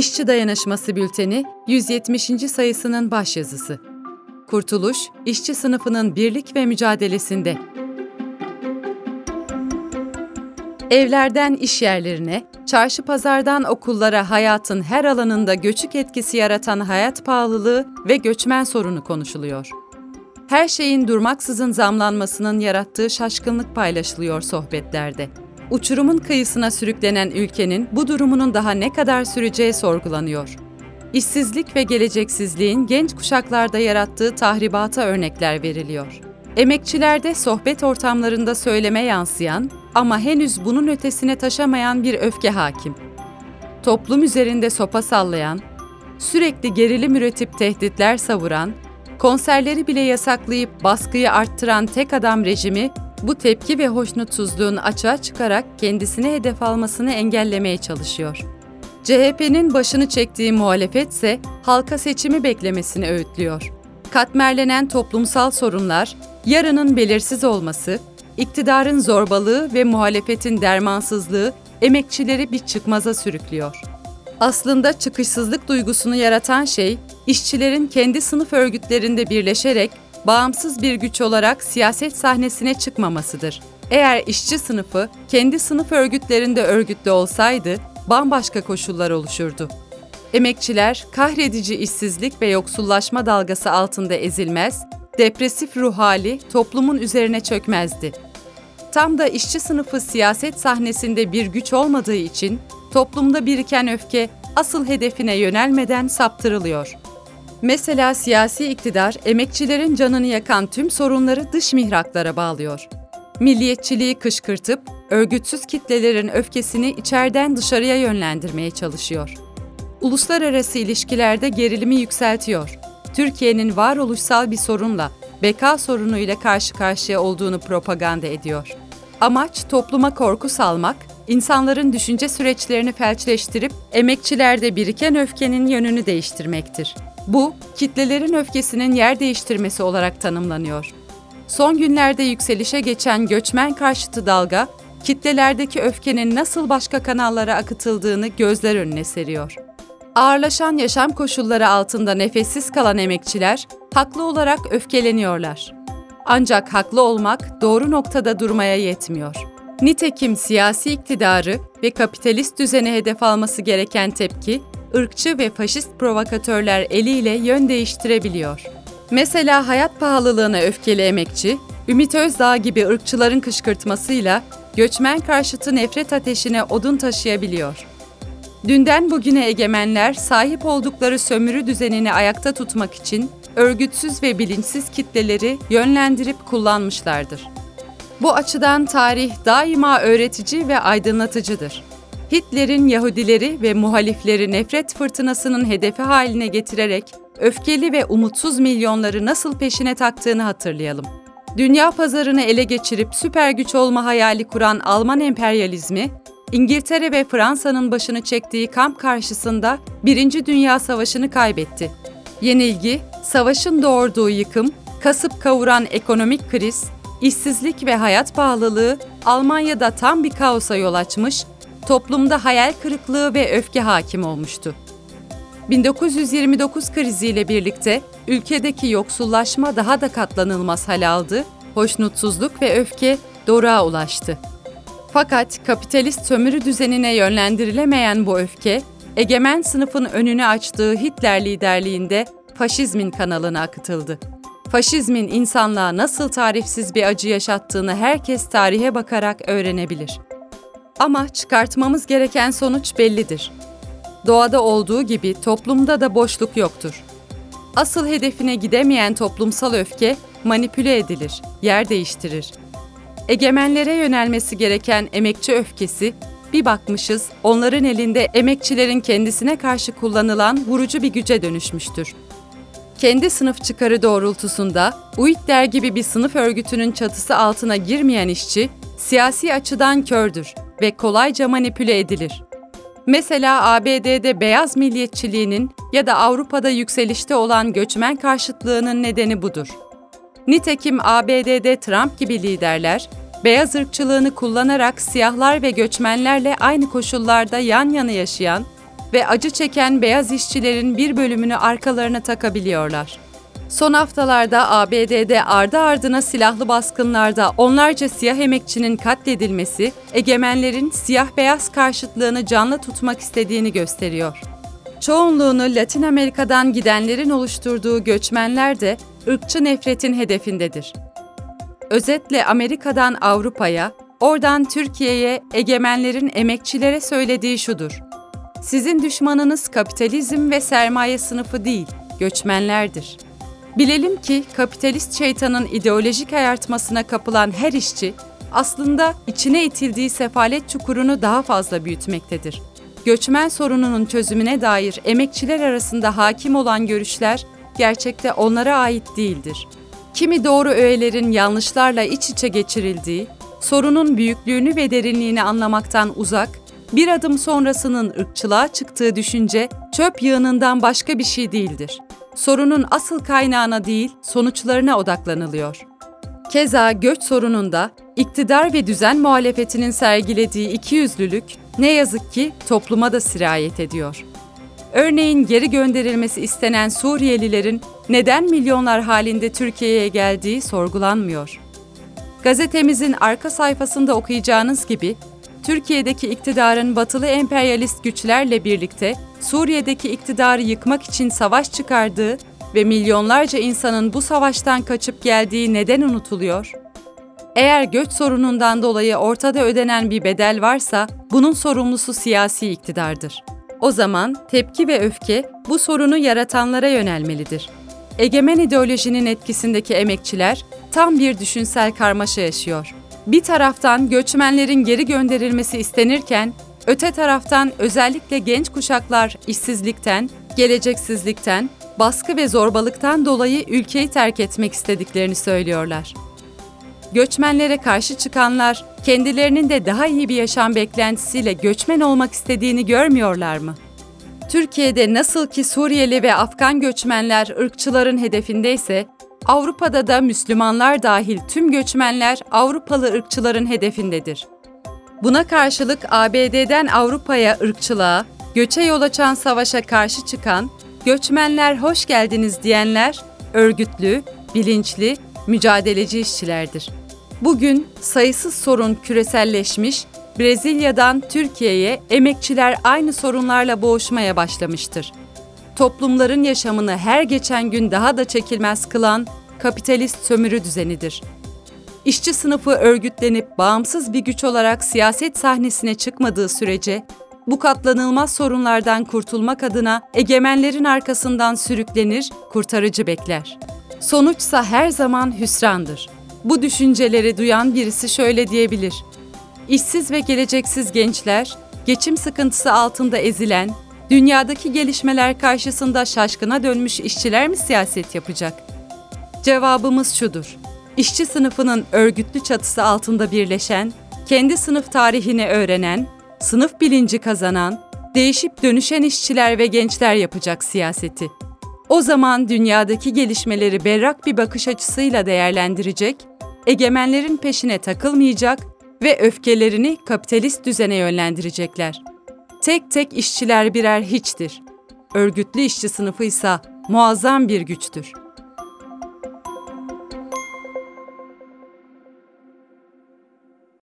İşçi Dayanışması Bülteni 170. sayısının başyazısı. Kurtuluş, işçi sınıfının birlik ve mücadelesinde. Evlerden iş yerlerine, çarşı pazardan okullara hayatın her alanında göçük etkisi yaratan hayat pahalılığı ve göçmen sorunu konuşuluyor. Her şeyin durmaksızın zamlanmasının yarattığı şaşkınlık paylaşılıyor sohbetlerde uçurumun kıyısına sürüklenen ülkenin bu durumunun daha ne kadar süreceği sorgulanıyor. İşsizlik ve geleceksizliğin genç kuşaklarda yarattığı tahribata örnekler veriliyor. Emekçilerde sohbet ortamlarında söyleme yansıyan ama henüz bunun ötesine taşamayan bir öfke hakim. Toplum üzerinde sopa sallayan, sürekli gerilim üretip tehditler savuran, konserleri bile yasaklayıp baskıyı arttıran tek adam rejimi bu tepki ve hoşnutsuzluğun açığa çıkarak kendisine hedef almasını engellemeye çalışıyor. CHP'nin başını çektiği muhalefet ise halka seçimi beklemesini öğütlüyor. Katmerlenen toplumsal sorunlar, yarının belirsiz olması, iktidarın zorbalığı ve muhalefetin dermansızlığı emekçileri bir çıkmaza sürüklüyor. Aslında çıkışsızlık duygusunu yaratan şey, işçilerin kendi sınıf örgütlerinde birleşerek bağımsız bir güç olarak siyaset sahnesine çıkmamasıdır. Eğer işçi sınıfı kendi sınıf örgütlerinde örgütlü olsaydı bambaşka koşullar oluşurdu. Emekçiler kahredici işsizlik ve yoksullaşma dalgası altında ezilmez, depresif ruh hali toplumun üzerine çökmezdi. Tam da işçi sınıfı siyaset sahnesinde bir güç olmadığı için toplumda biriken öfke asıl hedefine yönelmeden saptırılıyor. Mesela siyasi iktidar emekçilerin canını yakan tüm sorunları dış mihraklara bağlıyor. Milliyetçiliği kışkırtıp örgütsüz kitlelerin öfkesini içeriden dışarıya yönlendirmeye çalışıyor. Uluslararası ilişkilerde gerilimi yükseltiyor. Türkiye'nin varoluşsal bir sorunla, beka sorunuyla karşı karşıya olduğunu propaganda ediyor. Amaç topluma korku salmak, insanların düşünce süreçlerini felçleştirip emekçilerde biriken öfkenin yönünü değiştirmektir. Bu, kitlelerin öfkesinin yer değiştirmesi olarak tanımlanıyor. Son günlerde yükselişe geçen göçmen karşıtı dalga, kitlelerdeki öfkenin nasıl başka kanallara akıtıldığını gözler önüne seriyor. Ağırlaşan yaşam koşulları altında nefessiz kalan emekçiler haklı olarak öfkeleniyorlar. Ancak haklı olmak doğru noktada durmaya yetmiyor. Nitekim siyasi iktidarı ve kapitalist düzene hedef alması gereken tepki ırkçı ve faşist provokatörler eliyle yön değiştirebiliyor. Mesela hayat pahalılığına öfkeli emekçi, Ümit Özdağ gibi ırkçıların kışkırtmasıyla göçmen karşıtı nefret ateşine odun taşıyabiliyor. Dünden bugüne egemenler sahip oldukları sömürü düzenini ayakta tutmak için örgütsüz ve bilinçsiz kitleleri yönlendirip kullanmışlardır. Bu açıdan tarih daima öğretici ve aydınlatıcıdır. Hitler'in Yahudileri ve muhalifleri nefret fırtınasının hedefi haline getirerek öfkeli ve umutsuz milyonları nasıl peşine taktığını hatırlayalım. Dünya pazarını ele geçirip süper güç olma hayali kuran Alman emperyalizmi, İngiltere ve Fransa'nın başını çektiği kamp karşısında Birinci Dünya Savaşı'nı kaybetti. Yenilgi, savaşın doğurduğu yıkım, kasıp kavuran ekonomik kriz, işsizlik ve hayat pahalılığı Almanya'da tam bir kaosa yol açmış toplumda hayal kırıklığı ve öfke hakim olmuştu. 1929 kriziyle birlikte ülkedeki yoksullaşma daha da katlanılmaz hal aldı, hoşnutsuzluk ve öfke doruğa ulaştı. Fakat kapitalist sömürü düzenine yönlendirilemeyen bu öfke, egemen sınıfın önünü açtığı Hitler liderliğinde faşizmin kanalına akıtıldı. Faşizmin insanlığa nasıl tarifsiz bir acı yaşattığını herkes tarihe bakarak öğrenebilir. Ama çıkartmamız gereken sonuç bellidir. Doğada olduğu gibi toplumda da boşluk yoktur. Asıl hedefine gidemeyen toplumsal öfke manipüle edilir, yer değiştirir. Egemenlere yönelmesi gereken emekçi öfkesi bir bakmışız onların elinde emekçilerin kendisine karşı kullanılan vurucu bir güce dönüşmüştür. Kendi sınıf çıkarı doğrultusunda UİTDER gibi bir sınıf örgütünün çatısı altına girmeyen işçi siyasi açıdan kördür ve kolayca manipüle edilir. Mesela ABD'de beyaz milliyetçiliğinin ya da Avrupa'da yükselişte olan göçmen karşıtlığının nedeni budur. Nitekim ABD'de Trump gibi liderler, beyaz ırkçılığını kullanarak siyahlar ve göçmenlerle aynı koşullarda yan yana yaşayan, ve acı çeken beyaz işçilerin bir bölümünü arkalarına takabiliyorlar. Son haftalarda ABD'de ardı ardına silahlı baskınlarda onlarca siyah emekçinin katledilmesi, egemenlerin siyah-beyaz karşıtlığını canlı tutmak istediğini gösteriyor. Çoğunluğunu Latin Amerika'dan gidenlerin oluşturduğu göçmenler de ırkçı nefretin hedefindedir. Özetle Amerika'dan Avrupa'ya, oradan Türkiye'ye egemenlerin emekçilere söylediği şudur. Sizin düşmanınız kapitalizm ve sermaye sınıfı değil, göçmenlerdir. Bilelim ki kapitalist şeytanın ideolojik ayartmasına kapılan her işçi aslında içine itildiği sefalet çukurunu daha fazla büyütmektedir. Göçmen sorununun çözümüne dair emekçiler arasında hakim olan görüşler gerçekte onlara ait değildir. Kimi doğru öğelerin yanlışlarla iç içe geçirildiği, sorunun büyüklüğünü ve derinliğini anlamaktan uzak, bir adım sonrasının ırkçılığa çıktığı düşünce çöp yığınından başka bir şey değildir. Sorunun asıl kaynağına değil, sonuçlarına odaklanılıyor. Keza göç sorununda iktidar ve düzen muhalefetinin sergilediği ikiyüzlülük ne yazık ki topluma da sirayet ediyor. Örneğin geri gönderilmesi istenen Suriyelilerin neden milyonlar halinde Türkiye'ye geldiği sorgulanmıyor. Gazetemizin arka sayfasında okuyacağınız gibi Türkiye'deki iktidarın batılı emperyalist güçlerle birlikte Suriye'deki iktidarı yıkmak için savaş çıkardığı ve milyonlarca insanın bu savaştan kaçıp geldiği neden unutuluyor? Eğer göç sorunundan dolayı ortada ödenen bir bedel varsa bunun sorumlusu siyasi iktidardır. O zaman tepki ve öfke bu sorunu yaratanlara yönelmelidir. Egemen ideolojinin etkisindeki emekçiler tam bir düşünsel karmaşa yaşıyor. Bir taraftan göçmenlerin geri gönderilmesi istenirken, öte taraftan özellikle genç kuşaklar işsizlikten, geleceksizlikten, baskı ve zorbalıktan dolayı ülkeyi terk etmek istediklerini söylüyorlar. Göçmenlere karşı çıkanlar kendilerinin de daha iyi bir yaşam beklentisiyle göçmen olmak istediğini görmüyorlar mı? Türkiye'de nasıl ki Suriyeli ve Afgan göçmenler ırkçıların hedefindeyse, Avrupa'da da Müslümanlar dahil tüm göçmenler Avrupalı ırkçıların hedefindedir. Buna karşılık ABD'den Avrupa'ya ırkçılığa, göçe yol açan savaşa karşı çıkan, göçmenler hoş geldiniz diyenler örgütlü, bilinçli, mücadeleci işçilerdir. Bugün sayısız sorun küreselleşmiş, Brezilya'dan Türkiye'ye emekçiler aynı sorunlarla boğuşmaya başlamıştır. Toplumların yaşamını her geçen gün daha da çekilmez kılan kapitalist sömürü düzenidir. İşçi sınıfı örgütlenip bağımsız bir güç olarak siyaset sahnesine çıkmadığı sürece bu katlanılmaz sorunlardan kurtulmak adına egemenlerin arkasından sürüklenir, kurtarıcı bekler. Sonuçsa her zaman hüsrandır. Bu düşünceleri duyan birisi şöyle diyebilir. İşsiz ve geleceksiz gençler, geçim sıkıntısı altında ezilen, dünyadaki gelişmeler karşısında şaşkına dönmüş işçiler mi siyaset yapacak? Cevabımız şudur. İşçi sınıfının örgütlü çatısı altında birleşen, kendi sınıf tarihini öğrenen, sınıf bilinci kazanan, değişip dönüşen işçiler ve gençler yapacak siyaseti. O zaman dünyadaki gelişmeleri berrak bir bakış açısıyla değerlendirecek, egemenlerin peşine takılmayacak ve öfkelerini kapitalist düzene yönlendirecekler. Tek tek işçiler birer hiçtir. Örgütlü işçi sınıfı ise muazzam bir güçtür.